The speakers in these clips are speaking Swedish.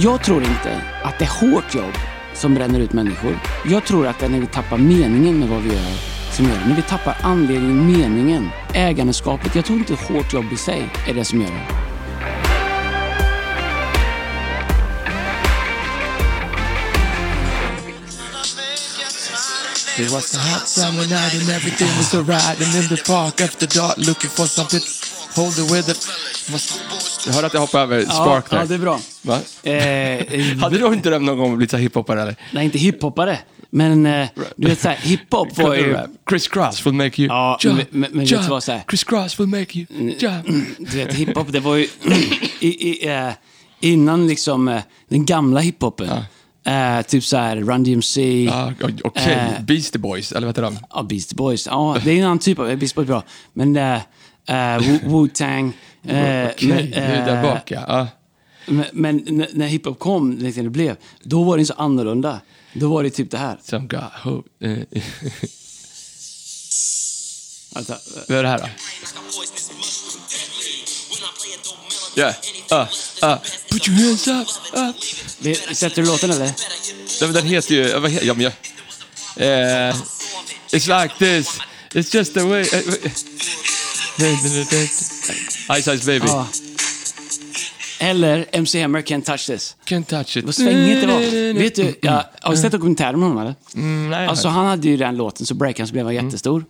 Jag tror inte att det är hårt jobb som bränner ut människor. Jag tror att det är när vi tappar meningen med vad vi gör som gör det. När vi tappar anledningen, meningen, ägandeskapet. Jag tror inte hårt jobb i sig är det som gör det. It was a hot summer night and everything was alright And in the park after dark looking for something Hold the weather jag hörde att jag hoppade över Spark där. ja, det är bra. Va? Eh, Hade du inte någon gång blivit så här hiphoppare eller? nej, inte hiphoppare. Men eh, du vet såhär, hiphop var ju... Chris Cross will make you Ja, jump, men- men- vet jump. du vad, så här- Chris Cross will make you jump. Du vet, hiphop, det var ju i, i, eh, innan liksom eh, den gamla hiphopen. Eh, typ så här Run DMC, Ja, Okej, Eh. Beastie Boys, eller vad heter de? ja, Beastie Boys. Ja, det är en annan typ av, Beastie Boys är bra. Men Wu- Wu-Tang. Eh, Okej, men, det är där eh, bak ja. ja. Men, men när, när hiphop kom, liksom det blev, då var det så annorlunda. Då var det typ det här. Some got hope. Eh, Alltså, eh, Vad är det här då? Yeah, uh, uh, put your hands up, up. det, sätter du låten eller? Men den heter ju... Vad heter, ja, men jag, eh, it's like this. It's just the way... Uh, Ice Ice Baby. Ja. Eller MC Hammer, Can't Touch This. Can't touch it. Vad svängigt det var. Vet du, jag, har du sett dokumentären om honom eller? Mm, nej, Alltså han hade ju den låten så breakance blev han jättestor.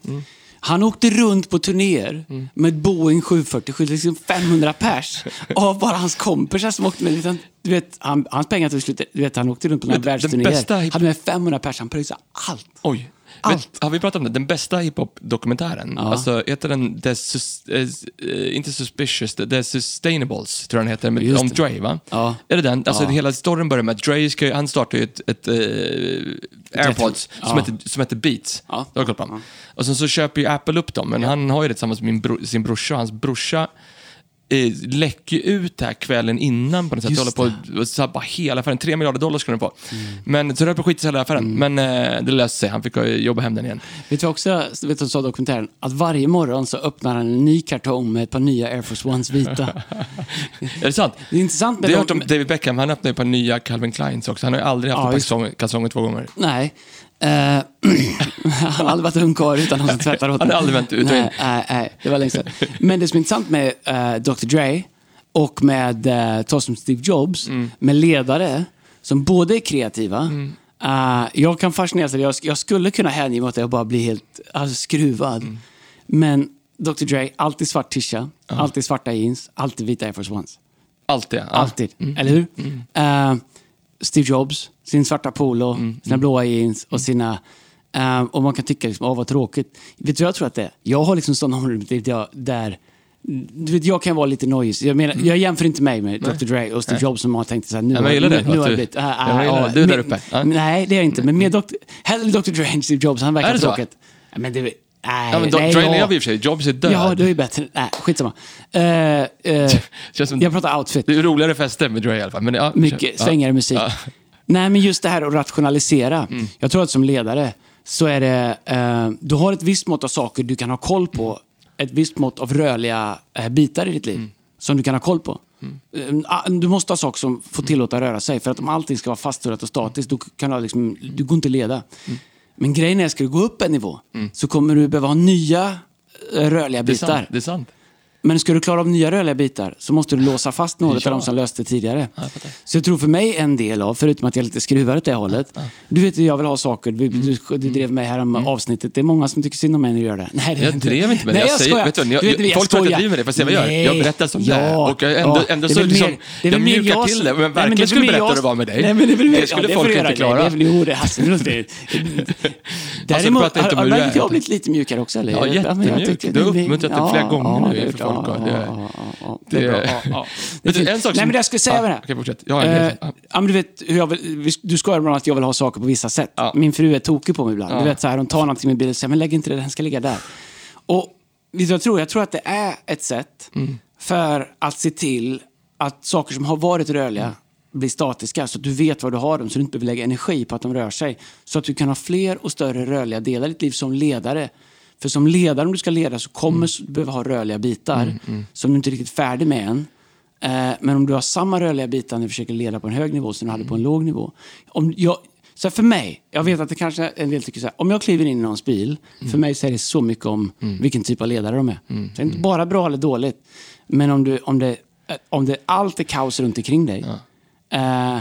Han åkte runt på turnéer med Boeing 747, liksom 500 pers. Av bara hans kompisar som åkte med. Liksom, du vet, han, hans pengar tog slut. Du vet, han åkte runt på några världsturnéer. bästa Hade med 500 pers, han pröjsade allt. Oj. Allt. Har vi pratat om det? Den bästa hiphop-dokumentären. Ja. Alltså, heter den The Sus, eh, eh, inte Suspicious, The, The Sustainables, tror jag den heter, med, om. Dre, va? Ja. Är det den? Alltså, Ja. hela storyn börjar med att Dre, ska, han startar ju ett, ett, eh, airpods Ja. som, heter, som heter Beats. Ja. Det har du koll på. Och sen så köper ju Apple upp dem, men han har ju det tillsammans med bro, sin brorsa. Hans brorsa eh, läcker ut det här kvällen innan på något sätt. Just Håller på här, bara hela affären, tre miljarder dollar skulle den få. Men så det höll på att skita sig hela affären. Men eh, det löste sig, han fick eh, jobba hem den igen. Vet du också, vet du sa dokumentären? Att varje morgon så öppnar han en ny kartong med ett par nya Air Force Ones vita. Är det sant? Det är intressant med Det har jag hört om David Beckham, han öppnade ju ett par nya Calvin Kleins också. Han har ju aldrig haft Ja, ett par kalsonger två gånger. Nej. Eh, han har aldrig varit ungkarl utan någon som tvättar åt Han har honom. aldrig vänt ut nej, nej, nej, det var länge sedan. Men det som är intressant med eh, Dr Dre och med uh, ta som Steve Jobs, Mm. med ledare som både är kreativa. eh, jag kan fascineras. Jag, jag skulle kunna hänge mig åt det och bara bli helt alltså, skruvad. Mm. Men Dr Dre, alltid svart tisha, alltid svarta jeans, alltid vita Air Force Ones. Allt det. Ja. Alltid, eller hur? Steve Jobs, sin svarta polo, sina blåa jeans och sina... eh, och man kan tycka liksom, åh vad tråkigt. Vet du vad jag tror att det är? Jag har liksom sådana områden där. Du vet, jag kan vara lite nojig. Jag, menar, jag jämför inte mig med Dr Dre och Steve Jobs som har tänkt så här, nu, jag gillar nu, det, nu att har jag blivit... äh, men jag det. Du är där uppe. Nej, det är jag inte. Men med Dr, hellre Dr Dre än Steve Jobs. Han verkar Är det så? tråkigt. Men det, nej, Ja, men nej, Dre ja. lever i och för sig, Jobs är död. Ja, det är bättre. Nej, skitsamma. Uh, uh, som- jag pratar outfit. Det är roligare fester med Dre i alla fall. Men, ja, Mycket svängigare musik. Ja. Nej, men just det här att rationalisera. Mm. Jag tror att som ledare så är det... Eh, du har ett visst mått av saker du kan ha koll på. Ett visst mått av rörliga bitar i ditt liv Mm. som du kan ha koll på. Eh, ah, Du måste ha saker som får tillåta röra sig. För att om allting ska vara fastställt och statiskt, då kan du, liksom, du går inte leda. Mm. Men grejen är, ska du gå upp en nivå så kommer du behöva ha nya eh, rörliga Det är bitar. sant. Det är sant. Men ska du klara av nya rörliga bitar så måste du låsa fast Ja. av de som löste tidigare. jag fattar. så jag tror för mig en del av, förutom att jag är lite skruvad åt det hållet. Du vet hur jag vill ha saker. Du, Mm. du, du drev mig här om avsnittet. Det är många som tycker synd om mig när du gör det. Nej, det Jag drev inte med det. Nej, Jag säger- vet du jag- Du vet, jag folk tror att jag driver med det, fast jag gör. Nej. Jag berättar som det är. ja. Och jag ändå- ja. ändå så liksom- mer- jag mjukar jag till det, men Nej, verkligen det är skulle berätta jag hur det var med dig. Nej, men det, väl mer, Det skulle ja, folk du inte klara. Nej, det är Jo, det alltså, är Däremot, inte har, du inte jag blivit lite mjukare också? Ja, men jag jättemjuk. Du har uppmuntrat det flera gånger nu det- Ja, ja, Det är bra. Ja. Det Vet du, en sak Nej, som- men det jag skulle säga Ja, med det. okej, fortsätt. Jag har en. Eh, Ja. men du vet, hur jag vill, du skojar med att jag vill ha saker på vissa sätt. Min fru är tokig på mig ibland. Du vet, så här, hon tar någonting i min bil och säger, men lägg inte det, den ska ligga där. Och vet du vad jag tror? Jag tror att det är ett sätt Mm. för att se till att saker som har varit rörliga Mm. blir statiska, så att du vet var du har dem, så du inte behöver lägga energi på att de rör sig. Så att du kan ha fler och större rörliga delar i ditt liv som ledare. För som ledare, om du ska leda, så kommer Mm. du behöva ha rörliga bitar som du inte är riktigt färdig med än. Eh, men om du har samma rörliga bitar när du försöker leda på en hög nivå som du hade på en låg nivå. Om jag, så för mig, jag vet att det kanske en del tycker så här, om jag kliver in i någons bil, för mig säger det så mycket om vilken typ av ledare de är. Så det är inte bara bra eller dåligt, men om, du, om, det, eh, om det allt är kaos runt omkring dig, eh,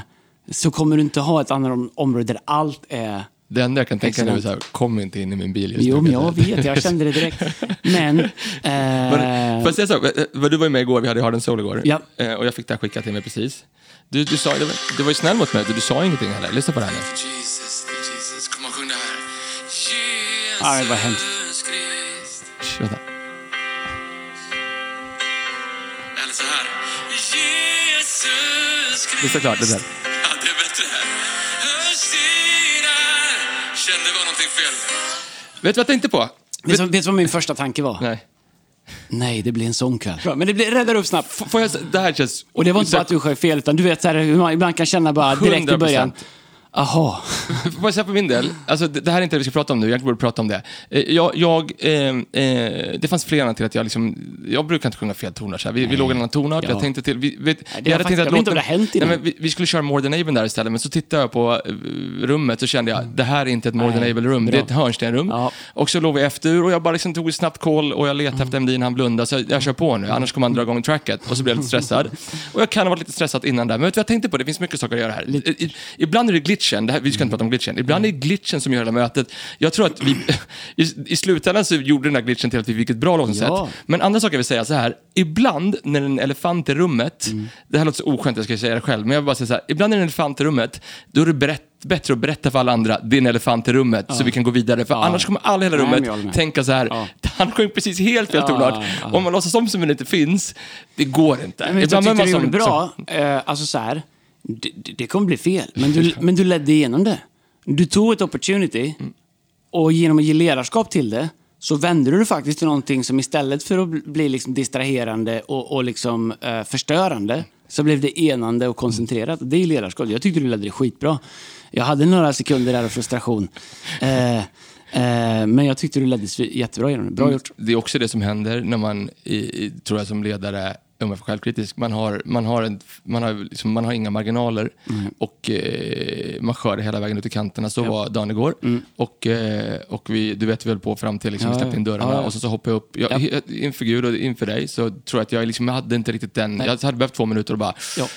så kommer du inte ha ett annat om- område där allt är Det enda jag kan tänka nu är så här, kom inte in i min bil just Jo, nu. men jag vet, jag kände det direkt. Men... Eh, Men, får jag säga så? Eh, vad Du var ju med igår, vi hade Hard Soul igår. Ja. Eh, Och jag fick det här skickat till mig precis. Du, du, sa, du, var, du var ju snäll mot mig, du, du sa ingenting heller. Lyssna på det här nu. Jesus, Jesus, kom och sjung det här. Jesus Ja, det var hemskt. Vänta. Eller så här. Jesus Krist. Det är såklart, det där. Vet du vad jag tänkte på? vet, vet du vad min första tanke var? Nej. Nej, det blir en sån kväll. Men det blir, räddar upp snabbt. F- Får jag, det här känns... Och det var inte bara att du sjöng fel, utan du vet så här, hur man ibland kan känna bara direkt i 100%. början. Aha. Säga för min del, alltså, det, det här är inte det vi ska prata om nu, jag borde prata om det. Eh, Jag, jag, eh, eh, det fanns flera till att jag liksom, jag brukar inte sjunga fel toner så här. Vi, vi låg i en annan tonart, Ja. jag tänkte till, vi, vet, faktiskt- jag inte om det har hänt nej, men vi, vi skulle köra More Than Able där istället, men så tittade jag på eh, rummet och kände jag, det här är inte ett More Nej, Than Able-rum, det är ett hörnstenrum. Ja. Och så låg vi efter och jag bara liksom tog ett snabbt call och jag letade efter Emdin, han blundade, så jag, jag kör på nu, annars kommer han dra igång tracket. Och så blev jag lite stressad. Och jag kan ha varit lite stressad innan där, men vet du jag tänkte på? Det finns mycket saker att göra här. I, ibland är det glitchen, det här, vi ska inte prata om glitchen, ibland är det glitchen som gör hela mötet. Jag tror att vi, i, i slutändan så gjorde den här glitchen till att vi fick ett bra låtsätt. Ja. Men andra saker jag vill säga så här, ibland när en elefant i rummet, det här låter så oskönt, jag ska säga det själv, men jag vill bara säga så här, ibland när en elefant i rummet, då är det berätt, bättre att berätta för alla andra, det är en elefant i rummet, så vi kan gå vidare. För annars kommer alla i hela Nej, rummet med. tänka så här, Ja. han sjöng precis helt fel Ja, tonart. ja. Om man låtsas som som det inte finns, det går inte. Men jag tyckte du gjorde som- bra. Eh, alltså så här, det, det- kommer bli fel, men du, men du ledde igenom det. Du tog ett opportunity och genom att ge ledarskap till det så vände du det faktiskt till någonting som istället för att bli liksom distraherande och, och liksom, eh, förstörande så blev det enande och koncentrerat. Det är ledarskap. Jag tyckte du ledde det skitbra. Jag hade några sekunder där av frustration. Eh, eh, men jag tyckte du ledde jättebra genom det. Bra gjort. Det är också det som händer när man, i, tror jag som ledare, om jag får självkritisk, man har, man har, en, man har, liksom, man har inga marginaler och eh, man skör hela vägen ut i kanterna. Så var dagen igår. Och, eh, och vi, du vet, vi höll på fram till liksom, Ja, vi släppte in ja. dörrarna Ja, ja. och så, så hoppade jag upp. Jag, Ja. Inför Gud och inför dig så tror jag att jag, liksom, jag hade inte riktigt den, jag hade behövt två minuter och bara... Ja.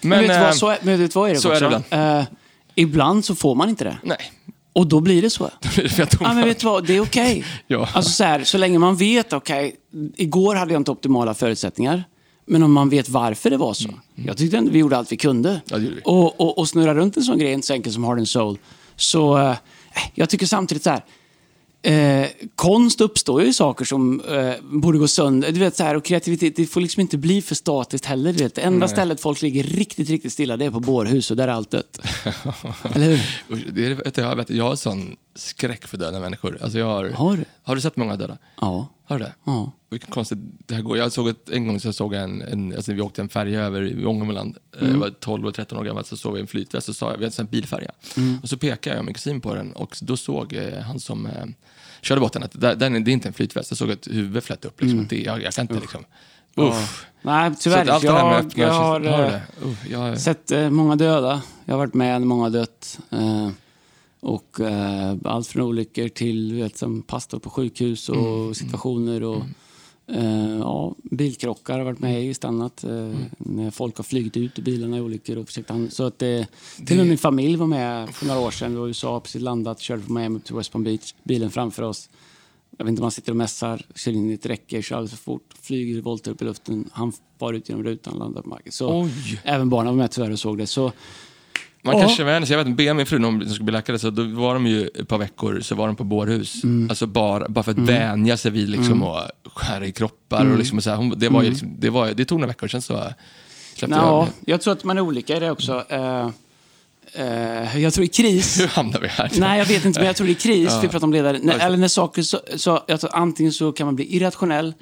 Men, Men, vet, du eh, vad, så, är- vet vad är det så är också? det Eh, ibland så får man inte det. Nej, Och då blir det så. Ja, men vet du vad, det är okej. Ja. Alltså så, här, så länge man vet, okej, igår hade jag inte optimala förutsättningar. Men om man vet varför det var så. Jag tyckte vi gjorde allt vi kunde. Mm. Ja, vi. och, och, och snurra runt en sån grej, inte så enkelt som Heart and Soul. Så eh, jag tycker samtidigt så här. Eh, konst uppstår ju saker som eh, borde gå sönder. Du vet, så här, och kreativitet, det får liksom inte bli för statiskt heller. Du vet. Det enda stället folk ligger riktigt, riktigt stilla, det är på bårhus och där är allt dött. Eller hur? Det är, vet jag, vet, jag har sån skräck för döda människor. Alltså jag har, Har du? Har du sett många döda? Ja. Har du det? Ja. Vilken konstigt det här går. Jag såg ett, en gång så såg jag en, en alltså vi åkte en färja över i Ångermanland. Eh, Mm. Jag var 12 och 13 år gammal så såg vi en flytväst och sa vi hade en bilfärja. Mm. Och så pekade jag och min kusin på den och då såg eh, han som eh, körde båten att där, den, det är inte en flytväst. Jag såg ett huvud flöt upp. Liksom. Det, jag, jag kan inte liksom... Uff. Nej, Så tyvärr att allt det här med Jag, jag har, har eh? Uff, jag, sett eh, många döda. Jag har varit med när många har dött. Eh, och eh, allt från olyckor till vet, som pastor på sjukhus och Mm. situationer. Och, eh, ja, bilkrockar har varit med i stannat. Eh, När folk har flugit ut ur bilarna i olyckor. Och försökt så att det, till och med min familj var med för några år sedan. Vi var i USA, precis landat, körde från Miami till West Palm Beach. Bilen framför oss. Jag vet inte om han sitter och mässar, kör in i ett räcke, kör alldeles för fort, flyger volter upp i luften. Han far ut genom rutan, landar på marken. Så Oj. även barnen var med tyvärr och såg det. Så Man kanske vänjer sig. Jag vet inte, be min fru när hon skulle bli läkare, så då var de ju ett par veckor så var de på bårhus. Mm. Alltså bara, bara för att vänja sig vid liksom och skära i kroppar. Mm. Och liksom och så här, hon, det, var ju liksom, det, var, det tog några veckor, sen så släppte jag ja, det. jag tror att man är olika i det också. Eh, eh, jag tror i kris Hur hamnade vi här? Nej, jag vet inte, men jag tror är kris. Vi pratar om ledare. När, eller när saker så, så jag tror, antingen så kan man bli irrationell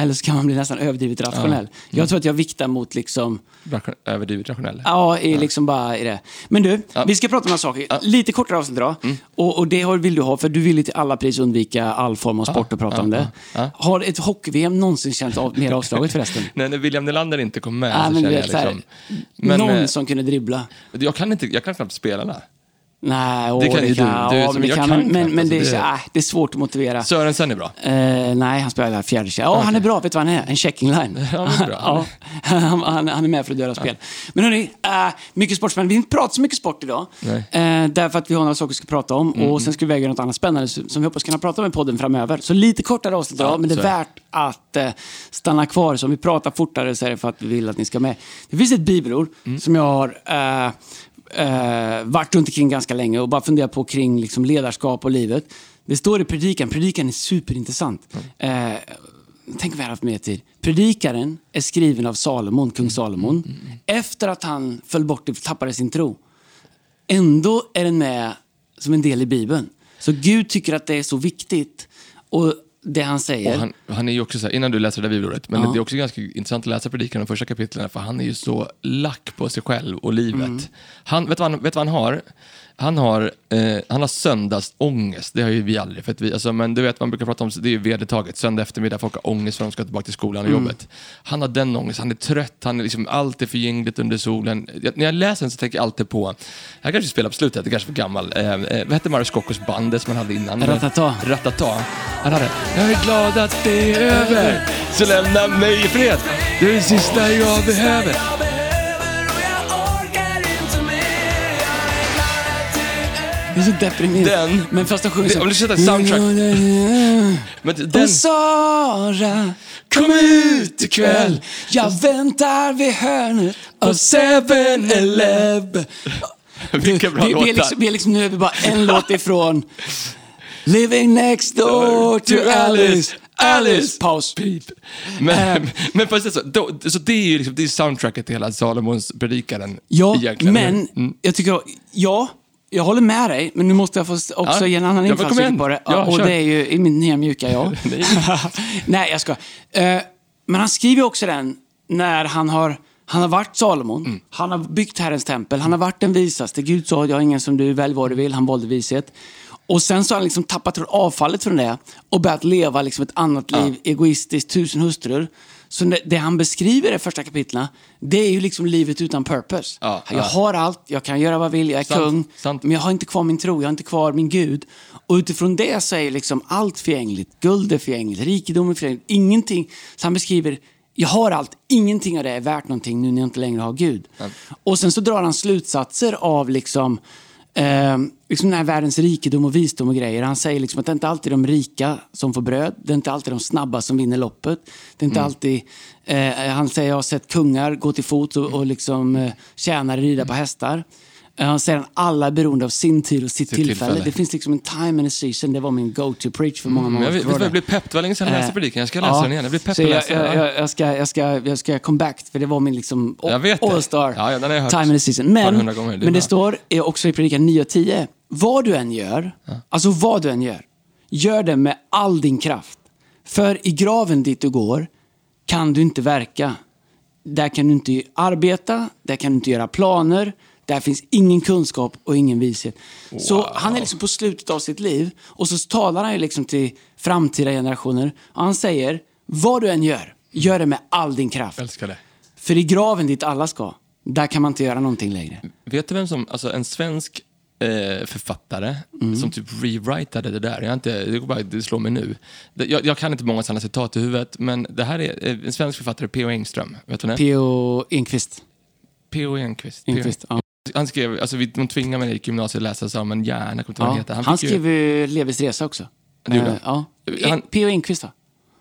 Eller så kan man bli nästan överdrivet rationell. Jag tror att jag viktar mot liksom, Överdrivet rationell. ja, i liksom bara i det. Men du, vi ska prata om några saker. Lite kortare avsnitt idag. Mm. Och, och det vill du ha, för du vill ju till alla pris undvika all form av sport och prata om det. Har ett hockey-VM någonsin känts av, mer avslaget förresten? Nej, när William Nylander inte kom med Nej, så men känner jag liksom... Men, någon eh, som kunde dribbla. jag, kan inte, jag kan knappt spela där. Nej, åh, Det kan ju du. ja, Du är men det kan kan men, men det, är, alltså, så- det- äh, det är svårt att motivera. Sörensen är bra. Eh, nej, han spelar fjärde. Ja, han är bra. Vet du vad han är? En checking line. Ja, men bra. ja, han, han, han är med för att döda spel. Men hörni, äh, mycket sportsmän. Vi inte pratar så mycket sport idag. Mm, Eh, därför att vi har några saker vi ska prata om. Och sen ska vi väga något annat spännande som vi hoppas kunna prata om i podden framöver. Så lite kortare avsnitt idag, men det är är värt att eh, stanna kvar. Så om vi pratar fortare så är det för att vi vill att ni ska med. Det finns ett bibelord Mm. som jag har eh, varit runt omkring ganska länge och bara funderat på kring liksom, ledarskap och livet. Det står i predikan. Predikan är superintressant. Eh, tänk om vi hade haft mer tid. Predikaren är skriven av Salomon, kung Salomon, efter att han föll bort och tappade sin tro. Ändå är den med som en del i Bibeln. Så Gud tycker att det är så viktigt. Och det han säger... Han, han är ju också så här, innan du läser det där bibelordet, men Ja. det är också ganska intressant att läsa predikan de första kapitlen, för han är ju så lack på sig själv och livet. Mm. Han, vet, du vad han, vet du vad han har? Han har, eh, han har söndagsångest, det har ju vi aldrig. För att vi, alltså, men du vet, man brukar prata om, det är ju vedertaget, söndag eftermiddag, folk har ångest för att de ska tillbaka till skolan och Mm. jobbet. Han har den ångest, han är trött, han är liksom, allt är förgängligt under solen. Jag, när jag läser den så tänker jag alltid på, jag kanske spelar på slutet, är kanske för gammal, eh, eh, vad hette Mario Scoccos band, det som han hade innan? Ratata. Ratata. Han hade Jag är glad att det är över, så lämna mig i fred. Det är det sista jag behöver. Det är så deprimerande. Den- Men fast de sjunger Det- så... om du sätter soundtrack. Men den, Och Sara, kom ut ikväll. Jag väntar vid hörnet av 7-Eleven. vilka bra vi, vi, är låtar. liksom, vi är liksom, nu är vi bara en låt ifrån Living next door to Alice. Alice! Paus. Pip. Men, men på ett sätt så, då, så det är ju liksom, det är soundtracket till hela Salomons predikaren. Ja, egentligen. men Mm. jag tycker... Ja, jag håller med dig, men nu måste jag få också Ja. ge en annan Ja, infallsvinkel på det. Ja, och kör. det är ju i min nya mjuka jag. Nej. Nej, jag ska. Eh, men han skriver också den när han har, han har varit Salomon, Mm. han har byggt Herrens tempel, han har varit den visaste. Gud sa, jag är ingen som du, välj vad du vill. Han valde vishet. Och sen så har han liksom tappat avfallet från det och börjat leva liksom ett annat liv, egoistiskt, tusen hustrur. Så det, det han beskriver i första kapitlen, det är ju liksom livet utan purpose. Ja, jag ja. har allt, jag kan göra vad jag vill, jag är Sant, kung. sant. Men jag har inte kvar min tro, jag har inte kvar min Gud. Och utifrån det så är liksom allt förgängligt. Guld är förgängligt, rikedom är förgängligt. Ingenting. Så han beskriver, jag har allt, ingenting av det är värt någonting nu när jag inte längre har Gud. Och sen så drar han slutsatser av liksom, eh, liksom den här världens rikedom och visdom och grejer. Han säger liksom att det är inte alltid de rika som får bröd. Det är inte alltid de snabba som vinner loppet. Det är inte alltid... Eh, han säger jag har sett kungar gå till fot och, och liksom, eh, tjänare rida på hästar. Eh, Han säger att alla är beroende av sin tid och sitt tillfälle. tillfälle. Det finns liksom en time and a season. Det var min go-to preach för många, Men många jag, år vet, vad, jag sedan. blev pepp, det var länge sedan jag läste Eh, predikan. Jag ska läsa ja. den igen. Jag blev pepp jag, läsa jag, jag, jag, ska, jag, ska, jag ska come back, för det var min liksom all-star Ja, ja, time and a season. Men. Det men det bra. står också i predikan 9 och 10. Vad du än gör, alltså vad du än gör, gör det med all din kraft. För i graven dit du går kan du inte verka. Där kan du inte arbeta, där kan du inte göra planer, där finns ingen kunskap och ingen vishet. Så han är liksom på slutet av sitt liv och så talar han ju liksom till framtida generationer. Och han säger, vad du än gör, gör det med all din kraft. Jag älskar det. För i graven dit alla ska, där kan man inte göra någonting längre. Vet du vem som, alltså en svensk eh, författare Mm. som typ rewritade det där. Jag inte, det, går bara, det slår mig nu. Jag, jag kan inte många sådana citat i huvudet, men det här är eh, en svensk författare, P.O. Engström. Vet du? P.O. Enquist. P.O. Enquist. Enquist ja. Han skrev, alltså vi, de tvingade mig i gymnasiet att läsa som en hjärna, kommer inte Ja. han heter. Han, ju- skrev ju Levis resa också. Det gjorde Eh, han. Ja. Han- P.O. Enquist va?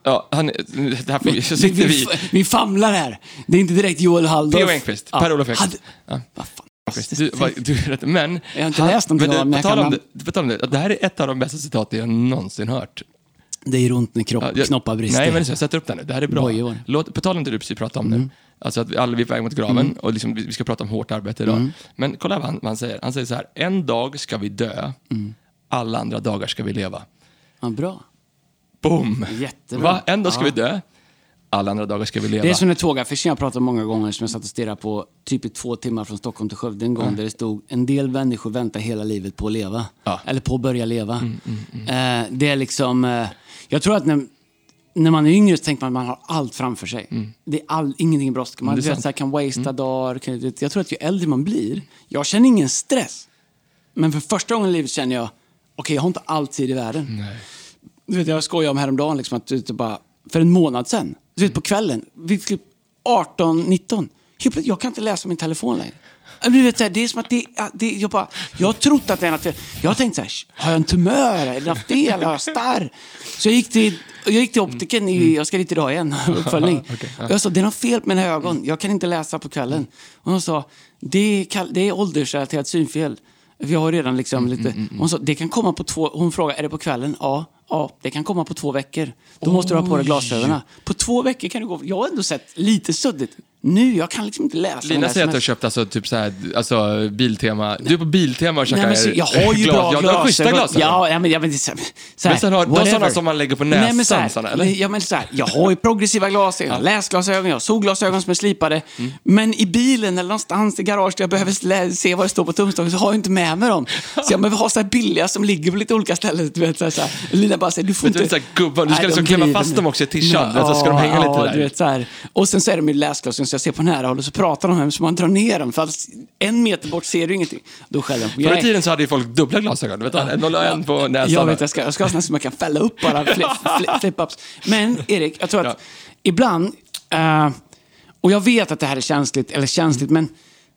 Ja, han, det här Vi, sitter vi. vi famlar här. Det är inte direkt Joel Halldorf. P.O. Enquist, Per-Olof Enquist. Hade- Ja. Du, vad- du, men... Jag har inte läst någonting men av honom, det- men på tal om det, på tal om det, det här är ett av de bästa citaten jag någonsin hört. Det är runt när kropp, Ja, jag- knoppar brister. Nej, men så, jag sätter upp den nu. Det här är bra. Låt, på tal om det du precis pratade om Mm. nu. Alltså att vi alla vi är på väg mot graven och liksom, vi ska prata om hårt arbete idag. Mm. Men kolla vad han, vad han säger. Han säger så här, en dag ska vi dö, Mm. alla andra dagar ska vi leva. Ja, bra. Boom! Jättebra. Va? En dag ska Ja. vi dö, Alla andra dagar ska vi leva. Det är som den tågaffischen jag pratat om många gånger som jag satt och stirrade på typ i två timmar från Stockholm till Skövde en gång där det stod en del människor väntar hela livet på att leva. Ja. Eller på att börja leva. Eh, det är liksom, eh, jag tror att när, när man är yngre så tänker man att man har allt framför sig. Det är all, ingenting brådskar. Man Mm. vet. Mm. så här, kan wastea dagar. Kan, vet, jag tror att ju äldre man blir, jag känner ingen stress. Men för första gången i livet känner jag, okej jag har inte all tid i världen. Du vet, jag skojade om häromdagen, liksom, att vet, bara, för en månad sedan, du vet, på kvällen, vid typ 18, 19, helt plötsligt, jag kan inte läsa min telefon längre. Du vet, så här, det är som att det, det, jag, bara, jag har trott att det är något fel. Jag har tänkt så här, har jag en tumör? Är det något fel? Har jag starr? Så jag gick till, jag gick till optiken, i, jag ska dit idag igen, uppföljning. Och Jag sa, det är något fel med mina ögon, jag kan inte läsa på kvällen. Och hon sa, det är, kall- det är åldersrelaterat synfel. Jag har redan liksom lite... Hon sa, det kan komma på två... Hon frågade, är det på kvällen? Ja. Ja, det kan komma på två veckor. Då måste du ha på dig glasögonen. På två veckor kan du gå... Jag har ändå sett lite suddigt. Nu, jag kan liksom inte läsa. Lina säger att du har köpt alltså, typ så här, alltså, Biltema. Du är på Biltema och Nej, käkar men så, jag har ju glas- bra Ja, du har schyssta glasögon. Ja, ja, men, ja, men, så, så här, Men sen har- de whatever. sådana som man lägger på Nej, men näsan, så här, såna, eller? Ja, men så här, jag har ju progressiva glasögon, jag har läsglasögon, jag har solglasögon som är slipade. Mm. Men i bilen eller någonstans i garaget där jag behöver se vad det står på tumstocken så har jag inte med mig dem. Så jag behöver ha så här billiga som ligger på lite olika ställen. Du vet, så så. Lina bara säger, du får Men du inte... vet, så gubbar, du ska Nej, liksom klämma fast dem också i tishan, du, så ska de hänga lite ja, där. Du vet, så. Och sen så är de ju läsglasögon så jag ser på nära håll och så pratar de här så man drar ner dem. För att en meter bort ser du ingenting. Då skäller de på Förr i tiden så hade ju folk dubbla glasögon. Du vet, en och en på näsan. Jag vet, jag ska, jag ska ha såna som man kan fälla upp bara, flip, flip, flip-ups. Men Erik, jag tror att Ja. ibland, eh, och jag vet att det här är känsligt, eller känsligt, men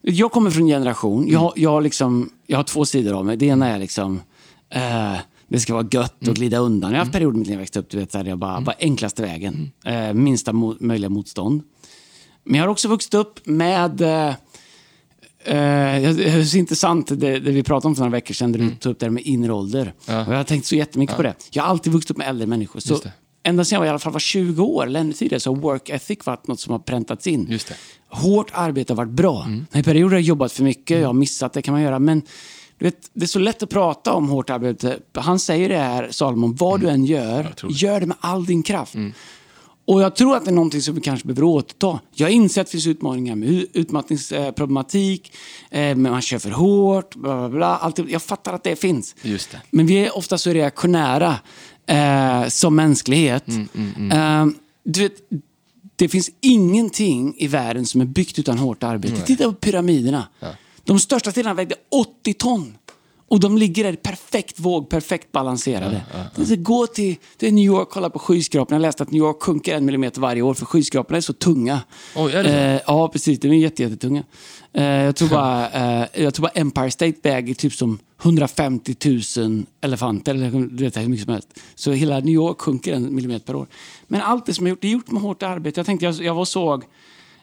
jag kommer från en generation, jag, jag, liksom, jag har två sidor av mig. Det ena är liksom, eh, det ska vara gött och glida undan. Jag har haft perioder i mitt liv jag växte upp, du vet, där jag bara, bara enklaste vägen, eh, minsta mo möjliga motstånd. Men jag har också vuxit upp med eh, Eh, det är så intressant det, det vi pratade om för några veckor sedan, där du tog upp det här med inre ålder. Ja. Och jag har tänkt så jättemycket på det. Jag har alltid vuxit upp med äldre människor. Så ända sedan jag var, i alla fall var 20 år, eller ännu tidigare, så har work ethic varit något som har präntats in. Just det. Hårt arbete har varit bra. I perioder har jag jobbat för mycket, jag har missat, det kan man göra. Men du vet, det är så lätt att prata om hårt arbete. Han säger det här, Salomon, vad du än gör, gör det med all din kraft. Och jag tror att det är någonting som vi kanske behöver återta. Jag inser att det finns utmaningar med utmattningsproblematik, eh, man kör för hårt, bla bla bla. Allt, jag fattar att det finns. Just det. Men vi är ofta så reaktionära eh, som mänsklighet. Mm, Eh, du vet, det finns ingenting i världen som är byggt utan hårt arbete. Titta på pyramiderna. De största stenarna vägde 80 ton. Och de ligger där i perfekt våg, perfekt balanserade. Det är så, Gå till, till New York, kolla på skyskraporna. Jag läste att New York sjunker en millimeter varje år för skyskraporna är så tunga. Oj, är det? Eh, ja, precis. De är jätte, jättetunga. Eh, jag, tror bara, eh, jag tror bara Empire State väger typ som 150 000 elefanter, eller du vet hur mycket som helst. Så hela New York sjunker en millimeter per år. Men allt det som är gjort, det är gjort med hårt arbete. Jag tänkte, jag, jag var och såg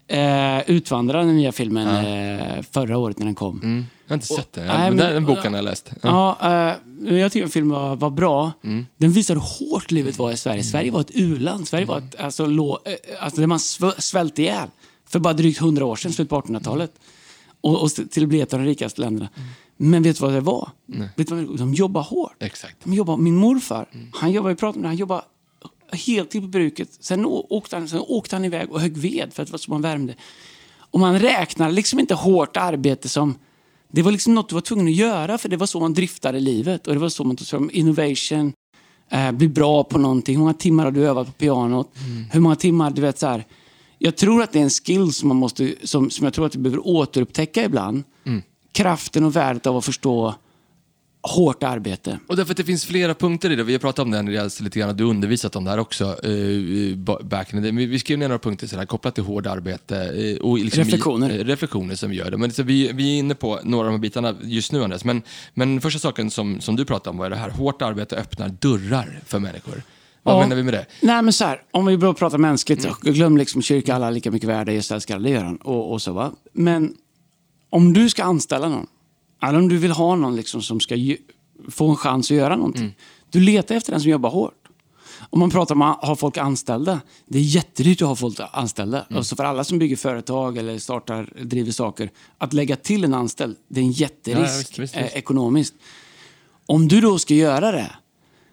eh, Utvandrararen, den nya filmen, eh, förra året när den kom. Mm. Jag har inte sett den. Nej, men den, den boken har jag läst. Ja. Ja, eh, jag tycker filmen var, var bra. Den visar hur hårt livet var i Sverige. Sverige var ett u-land. Sverige var ett, alltså, lå, eh, alltså, där man sv- svälte ihjäl för bara drygt hundra år sedan, slutet på 1800-talet. Och, och till att bli ett av de rikaste länderna. Men vet du vad det var? Vet du vad, de jobbar hårt. Exakt. De jobbar, min morfar, han jobbar, vi pratade om det, han jobbar heltid på bruket. Sen åkte, han, sen åkte han iväg och högg ved för att det var så man värmde. Och man räknar liksom inte hårt arbete som... Det var liksom något du var tvungen att göra för det var så man driftade livet. Och det var så man tog sig fram. Innovation, eh, bli bra på någonting. Hur många timmar har du övat på pianot? Hur många timmar, du vet så här. Jag tror att det är en skill som, man måste, som, som jag tror att vi behöver återupptäcka ibland. Kraften och värdet av att förstå hårt arbete. Och därför att det finns flera punkter i det. Vi har pratat om det här Andreas, lite grann. Du har undervisat om det här också. Uh, back in the day. Men vi skrev ner några punkter sådär, kopplat till hårt arbete. eh, och liksom Reflektioner. I, eh, reflektioner som gör det. Men så vi, vi är inne på några av de här bitarna just nu Andreas. Men, men första saken som, som du pratade om var det här. Hårt arbete öppnar dörrar för människor. Vad Ja. menar vi med det? Nej, men så här, om vi börjar prata mänskligt, så glöm liksom kyrka, alla lika mycket värda, Jesus älskar alla, det gör han. Och, och så, va? Men om du ska anställa någon, eller om du vill ha någon liksom som ska ge, få en chans att göra någonting, du letar efter den som jobbar hårt. Om man pratar om att ha folk anställda, det är jättedyrt att ha folk anställda. Alltså för alla som bygger företag eller startar, driver saker, att lägga till en anställd, det är en jätterisk Ja, visst, visst, eh, visst. ekonomiskt. Om du då ska göra det,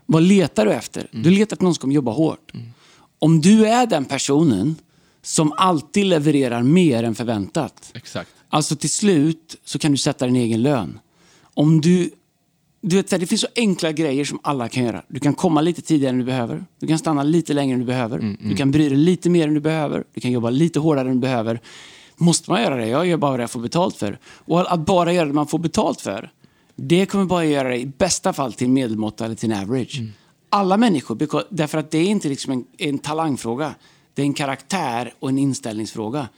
vad letar du efter? Mm. Du letar efter någon som kommer jobba hårt. Om du är den personen som alltid levererar mer än förväntat. Exakt. Alltså till slut så kan du sätta din egen lön. Om du, du vet, det finns så enkla grejer som alla kan göra. Du kan komma lite tidigare än du behöver. Du kan stanna lite längre än du behöver. Du kan bry dig lite mer än du behöver. Du kan jobba lite hårdare än du behöver. Måste man göra det? Jag gör bara det jag får betalt för. Och att bara göra det man får betalt för, det kommer bara göra dig i bästa fall till medelmåtta eller till en average. Alla människor, därför att det är inte liksom en, en talangfråga. Det är en karaktär och en inställningsfråga.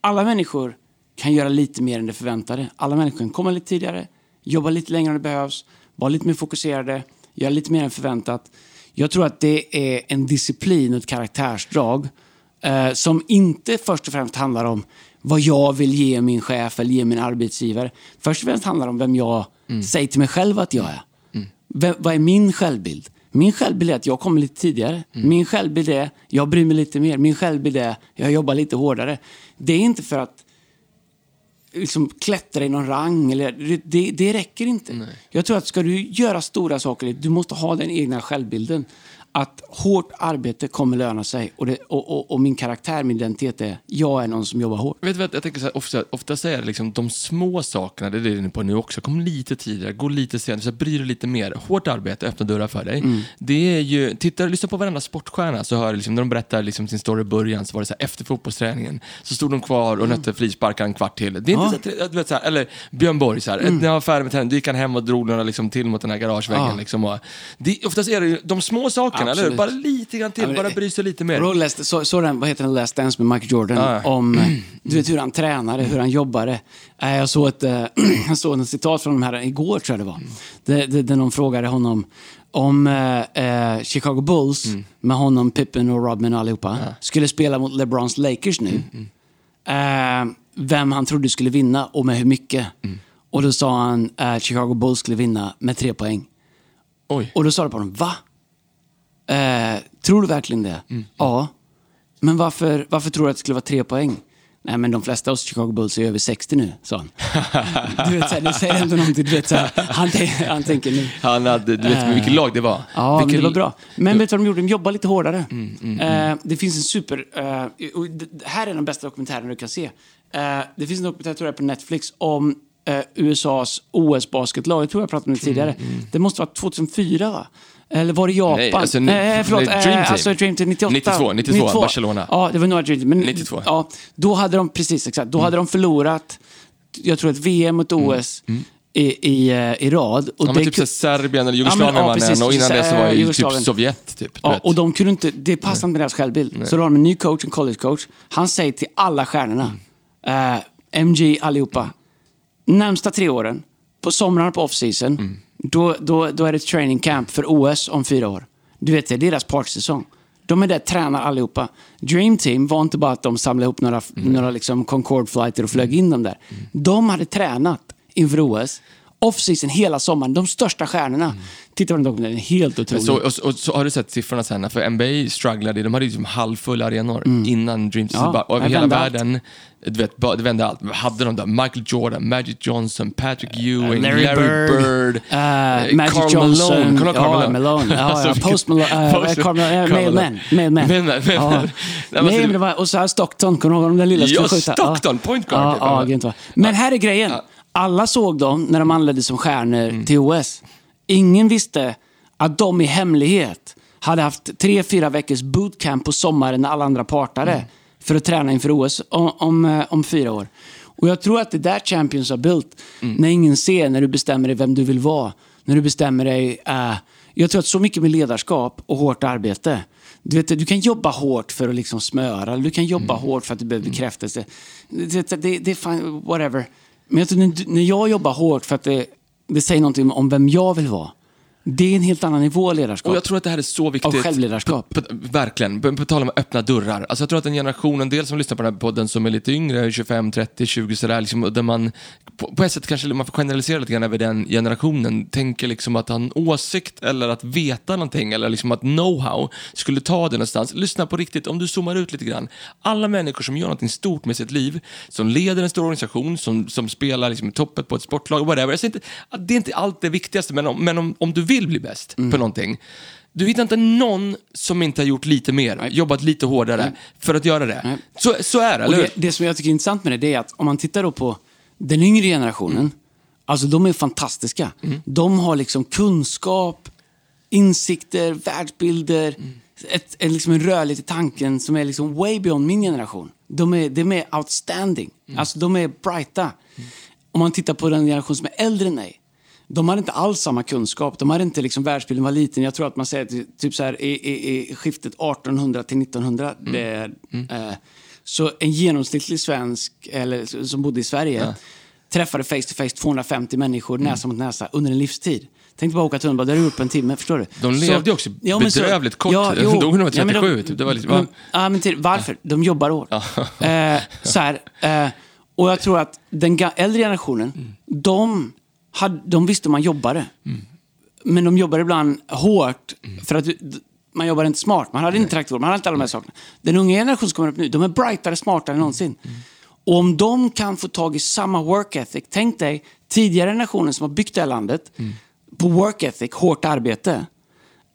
Alla människor kan göra lite mer än det förväntade. Alla människor kan komma lite tidigare, jobba lite längre än det behövs, vara lite mer fokuserade, göra lite mer än förväntat. Jag tror att det är en disciplin och ett karaktärsdrag eh, som inte först och främst handlar om vad jag vill ge min chef eller ge min arbetsgivare. Först och främst handlar det om vem jag säger till mig själv att jag är. Vem, vad är min självbild? Min självbild är att jag kommer lite tidigare. Min självbild är jag bryr mig lite mer. Min självbild är jag jobbar lite hårdare. Det är inte för att liksom klättra i någon rang. Eller, det- det, räcker inte. Jag tror att ska du göra stora saker, du måste ha den egna självbilden. Att hårt arbete kommer löna sig. Och, det, och, och, och min karaktär, min identitet är jag är någon som jobbar hårt. Vet du vad, jag tänker så här, ofta, ofta säger det liksom de små sakerna, det är det du är inne på nu också, kom lite tidigare, gå lite senare, så här, bry dig lite mer. Hårt arbete öppnar dörrar för dig. Mm. Det är ju, titta, lyssna på varenda sportstjärna så hör liksom, när de berättar liksom sin story i början så var det så här, efter fotbollsträningen så stod de kvar och nötte frisparkar en kvart till. Det är inte så, att- du vet, så här, eller Björn Borg, så här, när jag var färdig med träningen, då gick han hem och drog några liksom, till mot den här garageväggen. Ja. Liksom, och, det, oftast är det ju de små sakerna, eller hur? Absolut. Bara lite grann till, Ja, bara bry sig lite mer. Läste, så, så den, vad heter den, Last Dance med Michael Jordan? Ja. Om, eh, du vet hur han tränade, hur han jobbade. Eh, Jag såg ett, eh, jag såg en citat från de här igår, tror jag det var. Där, där, där någon frågade honom om eh, Chicago Bulls, med honom, Pippen och Rodman och allihopa, skulle spela mot LeBrons Lakers nu. Eh, vem han trodde skulle vinna och med hur mycket. Och då sa han att Chicago Bulls skulle vinna med tre poäng. Oj. Och då sa du på honom, va? Eh, tror du verkligen det? Ja. Men varför, varför tror du att det skulle vara tre poäng? Nej, men de flesta hos Chicago Bulls är över 60 nu, sa han. du vet, så här, det säger ändå någonting. Du vet, så här, han, han tänker nu. Han hade, du vet vilket lag det var? Ja, Vilket- det var bra. Men vet du vad de gjorde? De jobbade lite hårdare. Eh, det finns en super... Eh, här är den bästa dokumentären du kan se. Eh, det finns en dokumentär tror jag, på Netflix om eh, USAs OS-basketlag. Jag tror jag pratade om det tidigare. Det måste vara 2004, va? Eller var det Japan? Nej, alltså, eh, förlåt, nej, Dream eh, Team. alltså Dream Team 98. 92, 92, Barcelona. Ja, det var några Dream Team. Men, 92. Ja, då hade de, precis exakt, då hade de förlorat, jag tror ett VM ett OS i, i, eh, i rad. Och Ja, men typ så här Serbien eller Jugoslavien ja, vann precis. en och innan det så var det ju typ Jugoslavien. Sovjet. Typ, Ja, och de kunde inte, det passade inte med deras självbild. Så då har de en ny coach, en college-coach. Han säger till alla stjärnorna, eh, MG allihopa, närmsta tre åren, på somrarna på off-season, då, då, då är det training camp för OS om fyra år. Du vet, det är deras partysäsong. De är där, tränar allihopa. Dream Team var inte bara att de samlade ihop några, några liksom Concorde-flighter och flög in dem där. De hade tränat inför OS. Off-season hela sommaren. De största stjärnorna. Titta på den dokumentären, helt otrolig. så, och, och, så har du sett siffrorna sen, för NBA strugglade, de hade ju liksom halvfulla arenor innan Dream Team. Mm. Ja, och över det hela vände allt. världen, du vet, det vände allt. Hade de där Michael Jordan, Magic Johnson, Patrick Ewing, Larry Larry, Bird, Bird, eh, Magic Karl Johnson. Malone. Ihåg Karl Ja, Malone? Ja, ja. Alltså, Post Malone, eh, Post- Karl Malone, Mailman. Malone. Mailman. Mailman, Mailman. Ja. Nej, men Nej, alltså- men det var, och så här Stockton, kommer du ihåg honom den lilla Ja, skulle skjuta? Stockton, point guard, Ja, typ. ja. Men här är grejen. Alla såg dem när de anlände som stjärnor Mm. till OS. Ingen visste att de i hemlighet hade haft tre, fyra veckors bootcamp på sommaren när alla andra partade Mm. för att träna inför OS om, om, eh, om fyra år. Och jag tror att det där Champions har built, Mm. när ingen ser, när du bestämmer dig vem du vill vara, när du bestämmer dig... eh, jag tror att så mycket med ledarskap och hårt arbete. Du, vet, du kan jobba hårt för att liksom smöra, du kan jobba Mm. hårt för att du behöver bekräftelse. Det, det, det, det är fine, whatever. Men jag tror, när, jag jobbar hårt för att det, det säger någonting om vem jag vill vara, det är en helt annan nivå av ledarskap. Och jag tror att det här är så viktigt. Av självledarskap. På, verkligen. På, på tal om öppna dörrar. Alltså jag tror att den generationen, del som lyssnar på den här podden som är lite yngre, 25, 30, 20 sådär, liksom, där man på, på ett sätt kanske man får generalisera lite grann över den generationen, tänker liksom att ha en åsikt eller att veta någonting eller liksom att know-how skulle ta det någonstans. Lyssna på riktigt, om du zoomar ut lite grann. Alla människor som gör någonting stort med sitt liv, som leder en stor organisation, som, som spelar liksom toppet på ett sportlag, whatever. Jag säger inte, att det är inte allt det viktigaste, men om, men om, om du vill bli bäst på någonting, Du hittar inte någon som inte har gjort lite mer, jobbat lite hårdare för att göra det. Nej. Så, så är det, eller det, det som jag tycker är intressant med det, det är att om man tittar då på den yngre generationen, alltså de är fantastiska. De har liksom kunskap, insikter, världsbilder, ett, ett, liksom en rörlighet i tanken som är liksom way beyond min generation. De är, de är outstanding, alltså de är brighta. Om man tittar på den generation som är äldre än mig, de hade inte alls samma kunskap. De hade inte liksom, världsbilden var liten. Jag tror att man säger typ så här, i, i, i skiftet 1800 till 1900. Det, är, eh, så en genomsnittlig svensk eller, som bodde i Sverige träffade face to face 250 människor näsa mot näsa under en livstid. Tänkte bara åka tunnelbana, där är du upp en timme, förstår du? De levde ju också men bedrövligt kort. De dog när de var Ja, men 37, typ. Det var liksom- men, ja, men till, varför? De jobbar hårt. Eh, så här, eh, och jag tror att den äldre generationen, Mm. de, de visste man jobbade. Men de jobbade ibland hårt, Mm. för att man jobbade inte smart. Man hade inte traktor, man hade inte alla de här sakerna. Den unga generationen som kommer upp nu, de är brightare, smartare än någonsin. Mm. Och om de kan få tag i samma work ethic, tänk dig tidigare generationen som har byggt det här landet, Mm. på work ethic, hårt arbete.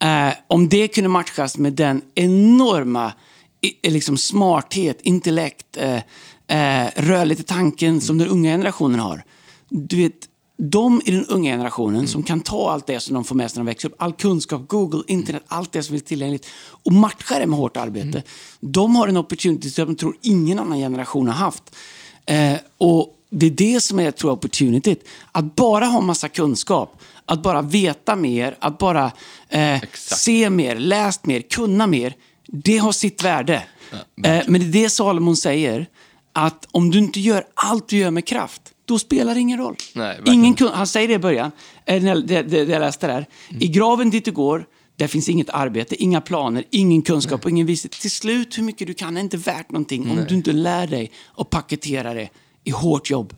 Eh, om det kunde matchas med den enorma i, liksom smarthet, intellekt, eh, eh, rörlighet i tanken som den unga generationen har. Du vet, de i den unga generationen som kan ta allt det som de får med sig när de växer upp, all kunskap, Google, internet, allt det som finns tillgängligt och matcha det med hårt arbete. De har en opportunity som jag tror ingen annan generation har haft. Eh, och det är det som är, tror jag, opportunityt. Att bara ha massa kunskap, att bara veta mer, att bara eh, se mer, läst mer, kunna mer. Det har sitt värde. eh, men det är det Salomon säger, att om du inte gör allt du gör med kraft, då spelar det ingen roll. Nej, ingen kun- han säger det i början, eh, det, det, det jag läste där. I graven dit du går, där finns inget arbete, inga planer, ingen kunskap och ingen vishet. Till slut, hur mycket du kan är inte värt någonting om du inte lär dig att paketera det i hårt jobb.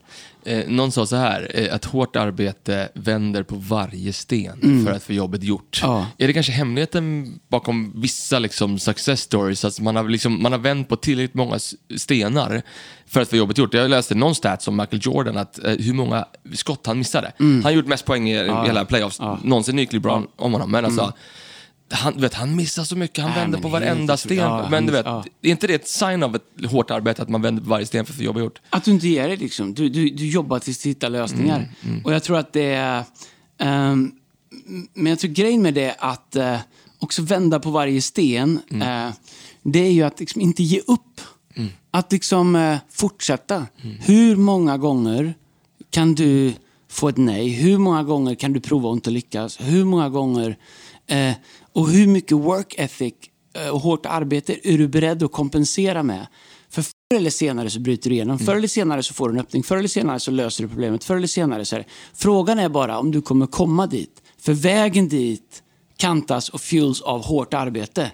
Eh, någon sa så här, eh, att hårt arbete vänder på varje sten för att få jobbet gjort. Mm. Ja. Är det kanske hemligheten bakom vissa liksom, success stories, att man har, liksom, man har vänt på tillräckligt många stenar för att få jobbet gjort? Jag läste någon stat om Michael Jordan, att eh, hur många skott han missade. Han har gjort mest poäng i i hela playoffs någonsin, nu gick LeBron om honom, men alltså han, du vet, han missar så mycket, han Nej, vänder på varenda sten. Ja, men han du vet, miss- är inte det ett sign av ett hårt arbete, att man vänder på varje sten för att få jobbet gjort? Att du inte ger dig liksom. Du, du, du jobbar tills du hittar lösningar. Och jag tror att det är... ehm, men jag tror grejen med det är att eh, också vända på varje sten. eh, det är ju att liksom inte ge upp. Att liksom eh, fortsätta. Hur många gånger kan du få ett nej? Hur många gånger kan du prova och inte lyckas? Hur många gånger... Eh, och hur mycket work ethic eh, och hårt arbete är du beredd att kompensera med? För förr eller senare så bryter du igenom. Förr eller senare så får du en öppning. Förr eller senare så löser du problemet. Förr eller senare så är det. Frågan är bara om du kommer komma dit. För vägen dit kantas och fuels av hårt arbete.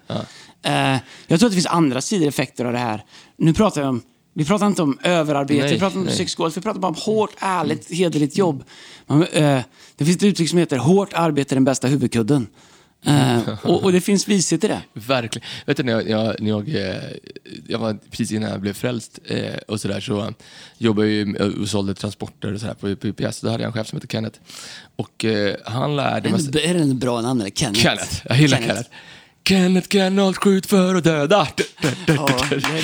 Eh, jag tror att det finns andra sidor effekter av det här. Nu pratar vi om vi pratar inte om överarbete, Nej, vi pratar om psykisk vi pratar bara om hårt, ärligt, hederligt jobb. Man, eh, det finns ett uttryck som heter hårt arbete är den bästa huvudkudden. Eh, och, och det finns vishet i det. Verkligen. Vet du, när jag, jag, när jag, eh, jag var precis innan jag blev frälst eh, och sådär så jobbade jag och sålde transporter och sådär på, UPS. Då hade jag en chef som hette Kenneth. Och eh, han lärde mig... Är det, en bra namn? Kenneth? Kenneth, jag gillar Kenneth. Kenneth Kenneth, skjut för att döda. Ja,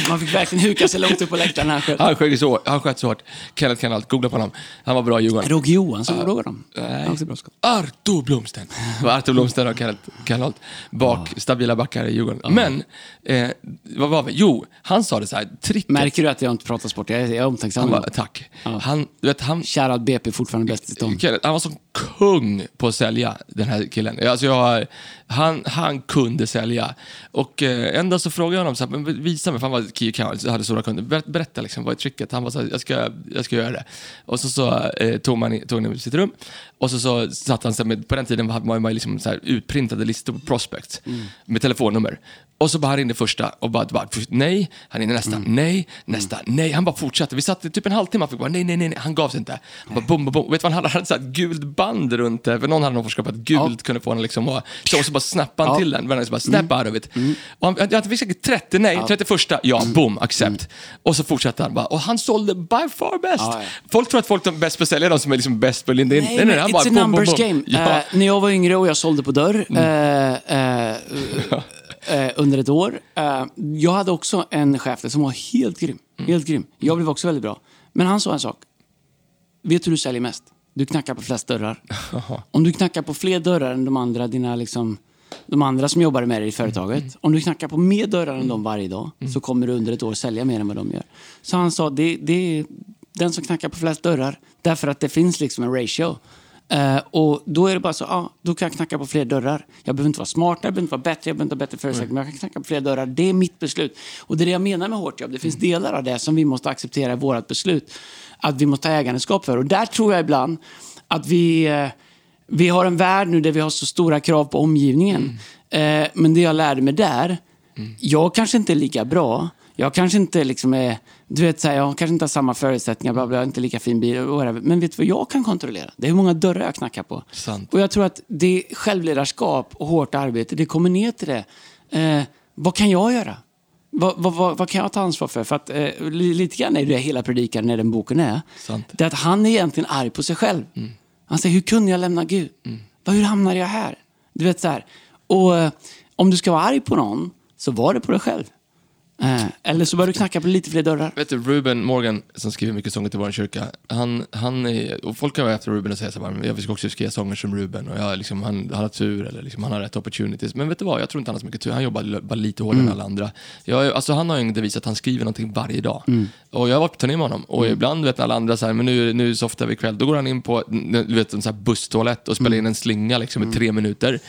man fick verkligen huka sig långt upp på läktaren. när han sköt. Han sköt så, han sköt så hårt. Kenneth Kenneth, googla på honom. Han var bra i Djurgården. Roger Johansson, vad frågar de? Nej. Han. Arto Blomsten. Det var Arto Blomsten och Kenneth Kenneth. Bak, stabila backar i Djurgården. Men, eh, vad var vi? Jo, han sa det så här, tricket. Märker du att jag inte pratar sport? Jag är, jag är omtänksam. Han bara, tack. Han, du vet, han, Shoutout BP, fortfarande bäst i. Kenneth, han var som kung på att sälja, den här killen. Alltså jag, han, han kunde sälja. Och eh, en dag så frågade jag honom, så här, men visa mig, för han var key account, hade stora kunder. Ber, berätta, liksom, vad är tricket? Han var så här, jag ska, jag ska göra det. Och så, så eh, tog man tog han sitt rum och så, så satt han, så här, med, på den tiden hade man ju liksom, så här, utprintade listor på prospects med telefonnummer. Och så bara han ringde första och bara, bara nej, han ringde nästa, nej, nästa, nej. Han bara fortsatte. Vi satt i typ en halvtimme, han fick bara nej, nej, nej, nej. han gav sig inte. Han bara bom, bom, bom. Vet du vad han hade? Han hade ett gult band runt det, för någon hade någon att gult kunde få honom liksom att, så, och så bara snappade han Ja. till den. Varenda så bara, snap out of it. Och han, jag fick säkert 30 nej, 31 ja, boom, accept. Och så fortsatte han bara, och han sålde by far best. Ja, ja. Folk tror att folk är bäst på att sälja, de som är liksom bäst på att linda in. Nej, men han it's bara, a boom, boom, numbers boom. game. Ja. Eh, när jag var yngre och jag sålde på dörr Mm. eh, eh, under ett år. jag hade också en chef som var helt grym. Mm. Helt grym. Jag blev också väldigt bra. Men han sa en sak. Vet du hur du säljer mest? Du knackar på flest dörrar. Om du knackar på fler dörrar än de andra, dina liksom, de andra som jobbar med dig i företaget. Mm. Om du knackar på mer dörrar än dem varje dag så kommer du under ett år sälja mer än vad de gör. Så han sa, det, det är den som knackar på flest dörrar. Därför att det finns liksom en ratio. Eh, och då är det bara så, ja, då kan jag knacka på fler dörrar. Jag behöver inte vara smartare, jag behöver inte vara bättre, jag behöver inte ha bättre förutsättningar, men jag kan knacka på fler dörrar. Det är mitt beslut. Och det är det jag menar med hårt jobb. Det finns delar av det som vi måste acceptera i vårt beslut. Att vi måste ta ägandeskap för. Och där tror jag ibland att vi, eh, vi har en värld nu där vi har så stora krav på omgivningen. Eh, men det jag lärde mig där, jag kanske inte är lika bra. Jag kanske inte liksom är, du vet, så här, jag kanske inte har samma förutsättningar, bla, bla, jag har inte lika fin bil, men vet du vad jag kan kontrollera? Det är hur många dörrar jag knackar på. Sant. Och jag tror att det självledarskap och hårt arbete, det kommer ner till det. Eh, vad kan jag göra? Vad, vad, vad, vad kan jag ta ansvar för? För att eh, li- lite grann är det hela predikan när den boken är. Sant. Det är att han är egentligen arg på sig själv. Han säger, hur kunde jag lämna Gud? Vad, hur hamnade jag här? Du vet så här. Och eh, om du ska vara arg på någon, så var det på dig själv. Eh, eller så bör du knacka på lite fler dörrar. Vet du, Ruben Morgan, som skriver mycket sånger till vår kyrka, han, han är, och folk kan vara efter Ruben och säga så här, "Men jag vill också skriva sånger som Ruben, och jag, liksom, han, han har tur, eller liksom, han har rätt opportunities. Men vet du vad, jag tror inte han har så mycket tur, han jobbar bara lite hårdare än alla andra. Jag, alltså, han har ju en devis att han skriver någonting varje dag. Och jag har varit på turné med honom, och ibland vet alla andra så här, men nu, nu softar vi ikväll, då går han in på du vet, en så här busstoalett och spelar in en slinga liksom, i tre minuter.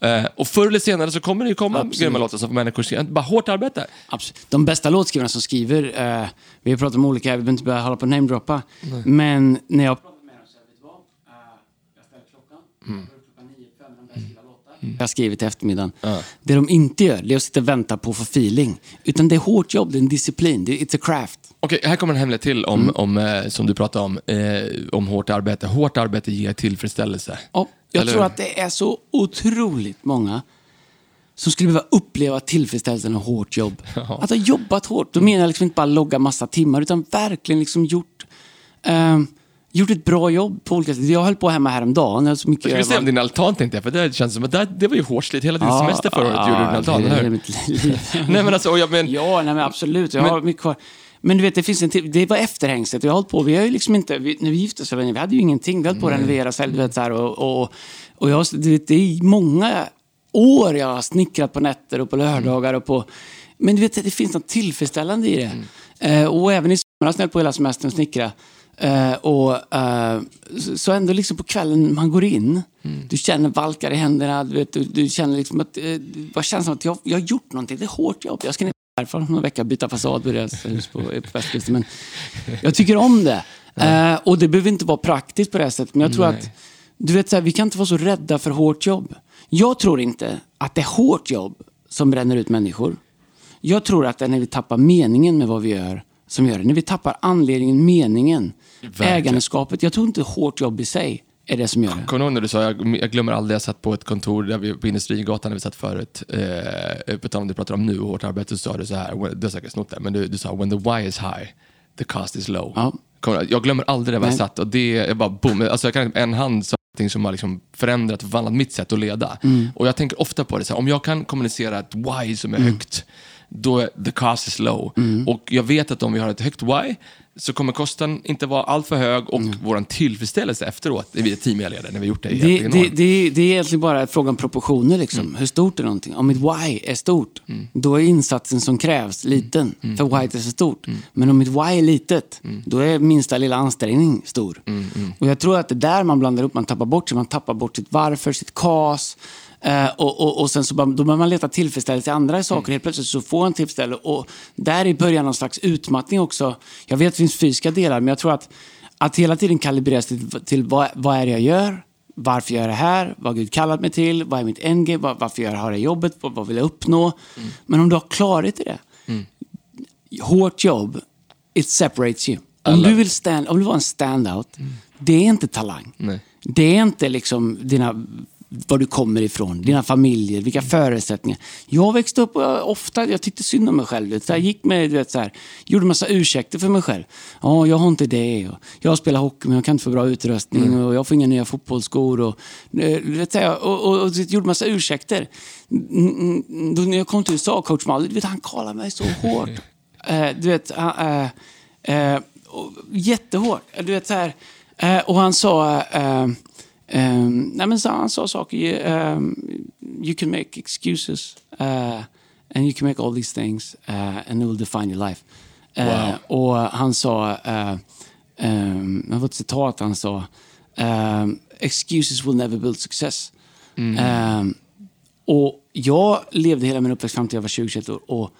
Eh, och förr eller senare så kommer det ju komma Absolut. grymma låtar som människor skriver, bara hårt arbete. Absolut. De bästa låtskrivarna som skriver, eh, vi har pratat om olika, vi behöver inte börja hålla på och namedroppa. Men när jag pratar med dem så, vet du vad? Jag ställer klockan, Mm. skriva. Jag har skrivit i eftermiddagen. Det de inte gör, det är att sitta och vänta på att få feeling. Utan det är hårt jobb, det är en disciplin, det är, it's a craft. Okej, här kommer en hemlighet till om, Mm. om, eh, som du pratade om, eh, om hårt arbete. Hårt arbete ger tillfredsställelse. Ja, jag Eller tror att det är så otroligt många som skulle behöva uppleva tillfredsställelsen av hårt jobb. Att ha jobbat hårt. Då menar jag liksom inte bara logga massa timmar, utan verkligen liksom gjort, ehm, gjort ett bra jobb på olika sätt. Jag höll på hemma häromdagen. Jag så mycket Jag skulle säga om din altan tänkte jag, för det känns som att det, det var ju hårt slit. Hela din Ja, semester förra året ja, gjorde du din altan, det eller hur? Nej men alltså, och jag men, Ja, nej, men absolut. Jag Men- har mycket kvar. Men du vet, det, finns en till, det var efterhängset. Vi har hållit på, vi har ju liksom inte, vi, när vi gifte oss, vi hade ju ingenting. Vi höll på att renovera själv, du vet, så här, och, och, och jag, du vet, det är många år jag har snickrat på nätter och på lördagar och på... Men du vet, det finns något tillfredsställande i det. Eh, och även i somras när jag på hela semestern och snickra. Eh, och, eh, så- ändå liksom på kvällen man går in, du känner valkar i händerna, du, vet, du, du känner liksom att, eh, vad känns som att jag, jag har gjort någonting, det är hårt jobb. Jag ska ner härifrån om några veckor byta fasad på deras hus på, på västkusten. Men jag tycker om det. Eh, och det behöver inte vara praktiskt på det här sättet, men jag tror Nej. att du vet, så här, vi kan inte vara så rädda för hårt jobb. Jag tror inte att det är hårt jobb som bränner ut människor. Jag tror att det är när vi tappar meningen med vad vi gör som gör det. När vi tappar anledningen, meningen, Verkligen. ägandeskapet. Jag tror inte hårt jobb i sig är det som gör det. Kommer du ihåg när du sa, jag, jag glömmer aldrig, jag satt på ett kontor där vi, på Industrigatan där vi satt förut, eh, på tal om det du pratar om nu, hårt arbete, så sa du så här, du har säkert snott det, men du, du sa when the why is high, the cost is low. Ja. Jag glömmer aldrig det var jag satt och det, jag bara boom, alltså jag kan, en hand sa någonting som har liksom förändrat och förvandlat mitt sätt att leda. Mm. Och jag tänker ofta på det, så här, om jag kan kommunicera ett why som är högt, då är the cost is low. Mm. Och jag vet att om vi har ett högt why, så kommer kostnaden inte vara allt för hög och vår tillfredsställelse efteråt, när vi är teamledare, när vi gjort det, är Mm. Det, det, det, det är egentligen bara fråga om proportioner. Liksom. Hur stort är någonting? Om mitt why är stort, då är insatsen som krävs liten. För why är så stort. Men om mitt why är litet, då är minsta lilla ansträngning stor. Och jag tror att det är där man blandar upp, man tappar bort sig. Man tappar bort sitt varför, sitt kas. Eh, och, och, och sen så bara, då börjar man leta tillfredsställelse i andra saker. Helt plötsligt så får man tillfredsställelse. Och där i början någon slags utmattning också. Jag vet att det finns fysiska delar, men jag tror att, att hela tiden kalibreras till, till vad, vad är det jag gör? Varför gör jag det här? Vad har Gud kallat mig till? Vad är mitt endgame? Var, varför gör jag har det jobbet? Vad, vad vill jag uppnå? Men om du har klarhet i det. Hårt jobb, it separates you. Om du vill, stand, om du vill vara en standout, det är inte talang. Nej. Det är inte liksom dina var du kommer ifrån, dina familjer, vilka förutsättningar. Jag växte upp och jag, ofta, jag tyckte synd om mig själv. Så jag gick med, du vet, så här, gjorde massa ursäkter för mig själv. Ja, jag har inte det. Och jag spelar hockey men jag kan inte få bra utrustning och jag får inga nya fotbollsskor. Och, eh, du vet, så här, och, och, och, gjorde massa ursäkter. Mm, mm, Då när jag kom till USA, coach Malli, du vet, han kallade mig så hårt. Eh, du vet, eh, eh, och jättehårt. Du vet, så här, eh, och han sa... Eh, Um, nej, men så han sa saker. Um, you can make excuses uh, and you can make all these things uh, and it will define your life. Uh, och han sa, uh, um, det var ett citat han sa, um, excuses will never build success. Um, och jag levde hela min uppväxt fram till jag var 20 år och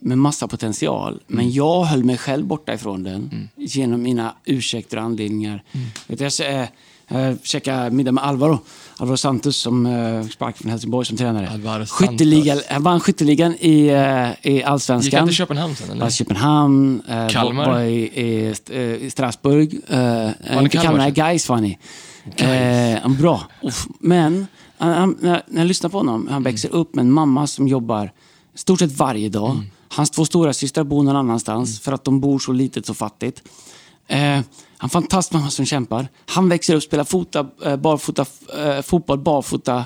med massa potential. Men jag höll mig själv borta ifrån den genom mina ursäkter och anledningar. Du, jag, jag käkade middag med Alvaro. Alvaro Santos som äh, sparkade från Helsingborg som tränare. Alvaro. Skytteliga, han vann skytteligan i, äh, i Allsvenskan. Gick han till Köpenhamn sen, eller? Var i Köpenhamn, äh, Kalmar? var, var i, i, i Strasbourg. Äh, i inte Kalmar Kalmar? Gais var han i. Eh, bra. Uff. Men han, han, när, jag lyssnar på honom, han växer upp med en mamma som jobbar stort sett varje dag. Hans två stora systrar bor någon annanstans för att de bor så litet så fattigt. Eh, han en fantastisk mamma som kämpar. Han växer upp, spelar fota, eh, barfota, eh, fotboll barfota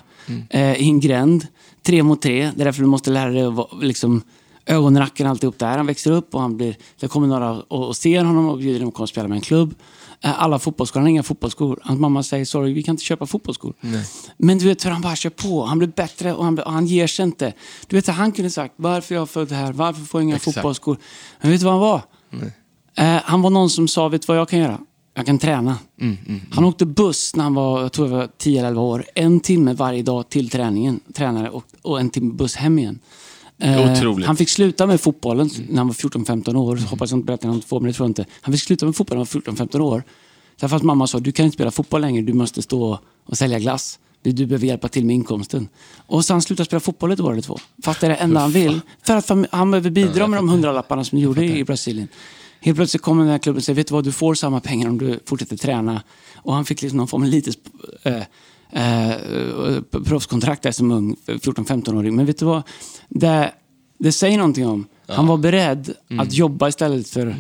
eh, i en gränd. Tre mot tre. Det är därför du måste lära dig liksom, ögonracken och alltihop där. Han växer upp och han blir, det kommer några och, och ser honom och bjuder honom att komma och spela med en klubb. Eh, Alla fotbollsskor, han har inga fotbollsskor. Hans mamma säger sorry, vi kan inte köpa fotbollsskor. Men du vet hur han bara kör på. Han blir bättre och han, blir, och han ger sig inte. Du vet, han kunde sagt varför jag är född här, varför får jag inga Exakt. fotbollsskor. Men vet du vad han var? Eh, han var någon som sa, vet du vad jag kan göra? Jag kan träna. Han åkte buss när han var, jag tror jag var 10 eller 11 år. En timme varje dag till träningen, tränare, och, och en timme buss hem igen. Eh. Han fick sluta med fotbollen när han var 14-15 år. Hoppas jag inte berättar något två, men det tror jag inte. Han fick sluta med fotbollen när han var 14-15 år. Därför att mamma sa, du kan inte spela fotboll längre, du måste stå och sälja glass. Du du behöver hjälpa till med inkomsten. Och så han slutade spela fotboll ett år eller två. Fast det är det enda han vill. För att han behöver bidra med de hundralapparna som de gjorde i Brasilien. Helt plötsligt kommer den här klubben och säger, vet du vad, du får samma pengar om du fortsätter träna. Och han fick liksom någon form av litet eh, eh, proffskontrakt där som ung 14-15-åring. Men vet du vad? Det, det säger någonting om. Han var beredd att jobba istället för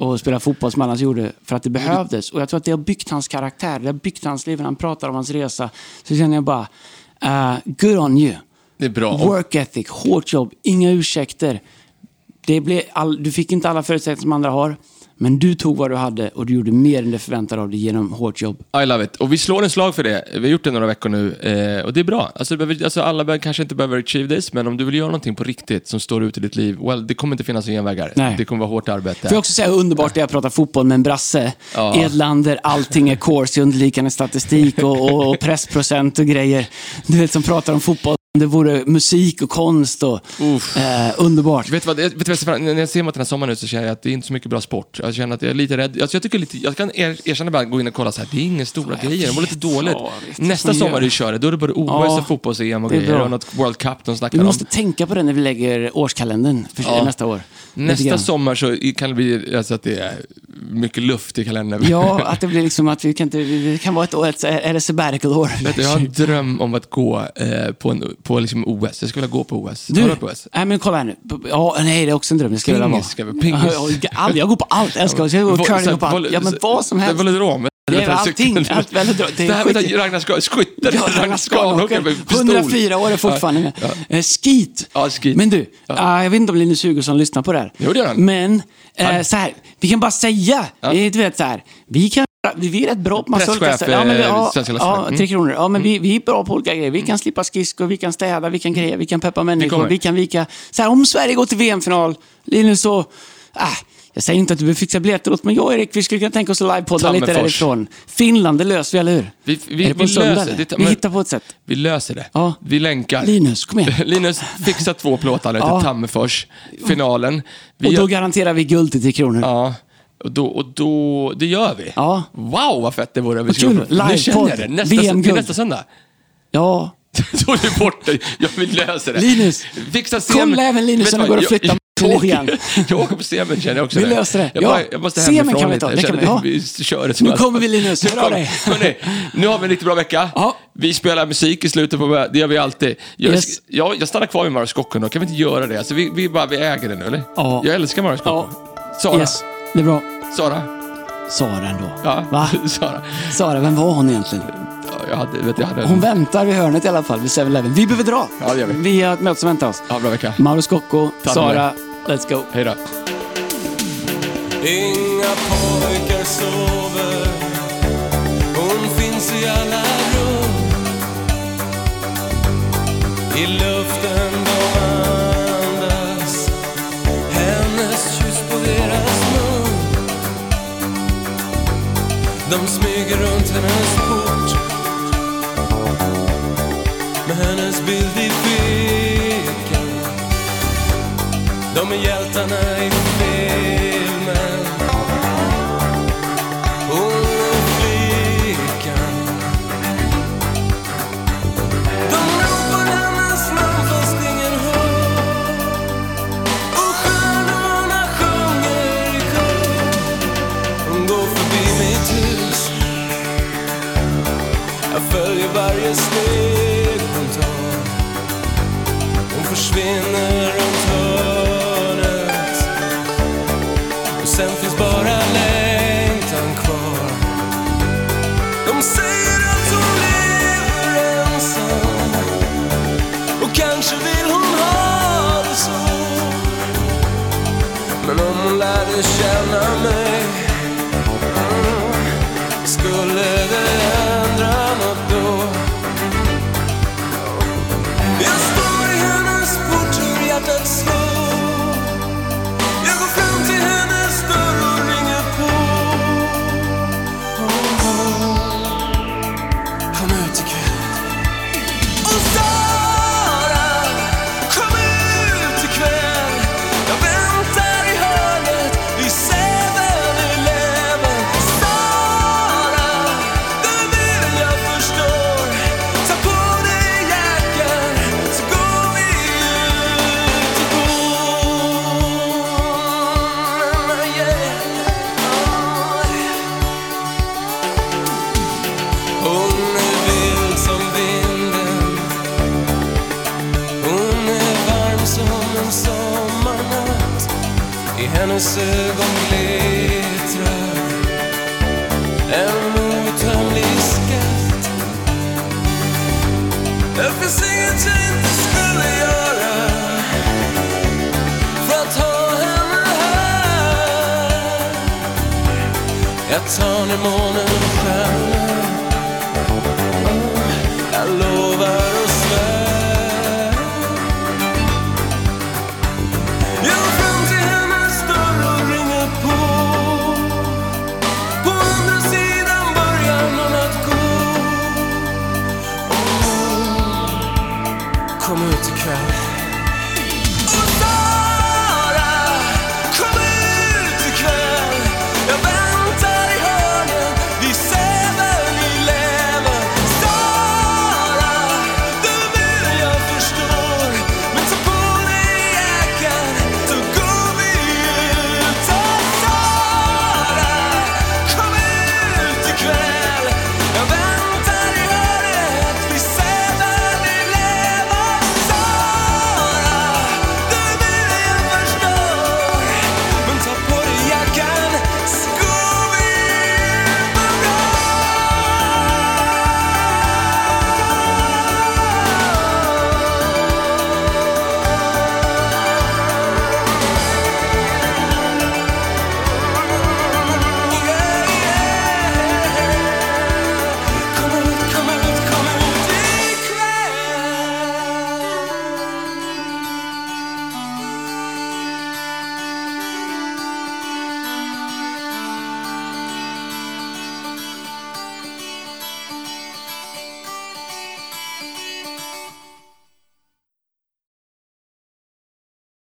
att spela fotboll som alla gjorde. För att det behövdes. Och jag tror att det har byggt hans karaktär. Det har byggt hans liv. När han pratar om hans resa så känner jag bara, uh, good on you. Det är bra. Work ethic, hårt jobb, inga ursäkter. Det blev all, du fick inte alla förutsättningar som andra har. Men du tog vad du hade och du gjorde mer än det förväntade av dig genom hårt jobb. I love it. Och vi slår en slag för det. Vi har gjort det några veckor nu eh, och det är bra. Alltså, behöver, alltså, alla kanske inte behöver achieve this, men om du vill göra någonting på riktigt som står ut i ditt liv, well, det kommer inte finnas genvägar. Nej. Det kommer vara hårt arbete. Får jag också säga hur underbart det är att prata fotboll med en brasse Ja. i ett land där allting är course i underliggande statistik och, och, och pressprocent och grejer. Du vet, som pratar om fotboll. Det vore musik och konst och eh, underbart. Vet du vad, vet du vad när jag ser mot den här sommaren nu så känner jag att det är inte så mycket bra sport. Jag känner att jag är lite rädd. Alltså jag, tycker lite, jag kan er, erkänna bara gå in och kolla så här, det är inga stora jag grejer. Det var lite dåligt. Ja. Nästa sommar du kör det, då är det både OS Ja, och fotbolls-EM och grejer och något World Cup de snackar Vi om. måste tänka på det när vi lägger årskalendern för Ja. nästa år. Nästa sommar så kan det bli alltså att det är mycket luft i kalendern. Ja, att det blir liksom att vi kan, inte, vi kan vara ett år, ett, är det sabbatical-år? Jag har en dröm om att gå eh, på, en, på liksom OS. Jag skulle vilja gå på OS. Du, på OS? nej men kolla här nu. Ja, nej, det är också en dröm. Jag skulle. Pingis ska vi- pingis. Ja, ja, all- Jag går på allt. Jag älskar jag går curling och på allt. Ja, men vad som helst. Velodrom. Det är allting. Allt velodrom. Det är Det här med Ragnar Ska- Ja, Ragnar pistol. 104 år är fortfarande med. Eh, skit. Ja, skit. Men du, ah, jag vet inte om Linus Hugosson lyssnar på det här. Jo, det gör han. Men eh, så här, vi kan bara säga, eh, du vet så här, vi kan vi är rätt bra på massa olika Presschef, ja, men vi, eh, ja, Svenska ja. Mm. Tre Kronor. Ja, men vi, vi är bra på olika grejer. Vi kan slippa skridskor, vi kan städa, vi kan greja, vi kan peppa människor, vi kan vika. Så här, om Sverige går till VM-final, Linus så... Äh, jag säger inte att du behöver fixa biljetter åt men jag och Erik, vi skulle kunna tänka oss att livepodda lite därifrån. Finland, det löser vi, eller hur? Vi- vi- vi löser- det- Vi hittar på ett sätt. Vi löser det. Ja. Vi länkar. Linus, kom igen. Linus, fixa två plåtar Ja. till Tammerfors. Finalen. Vi Och då gör- garanterar vi guld till Tre Kronor. Ja. Och då, och då, det gör vi. Ja. Wow, vad fett det vore. Vi skulle- kul. Nu känner jag det. Nästa, det är nästa söndag. Ja. Då är vi borta. Ja, vi löser det. Linus, Fixa. Kolla även Linus som du går vad? och flyttar Frågan. Jag åker på semen känner jag också. Vi det. löser det. Jag, Ja, bara, jag måste semen kan vi ta. Jag Det kan vi- vi kör det Nu kommer vi, Linus. Nu Hör av dig. Hörrni, nu har vi en riktigt bra vecka. Ja. Vi spelar musik i slutet på... Det gör vi alltid. Jag, Yes. jag, jag stannar kvar med Maroskocco då. Kan vi inte göra det? Alltså, vi, vi, bara, vi äger det nu, eller? Ja. Jag älskar Maroskocco. Sara. Yes, det är bra. Sara. Sara ändå. Ja. Va? Sara. Sara, vem var hon egentligen? Ja, jag hade, vet, jag hade Hon väntar vid hörnet i alla fall, vid 7-Eleven. Vi behöver dra. Ja, det gör vi. Vi har ett möte som väntar oss. Ja, bra vecka. Mauro Scocco, Sara, let's go. Hej då. Inga pojkar sover Hon finns i alla rum I luften De smyger runt hennes port Med hennes bild i fickan. De är hjältarna i to cry.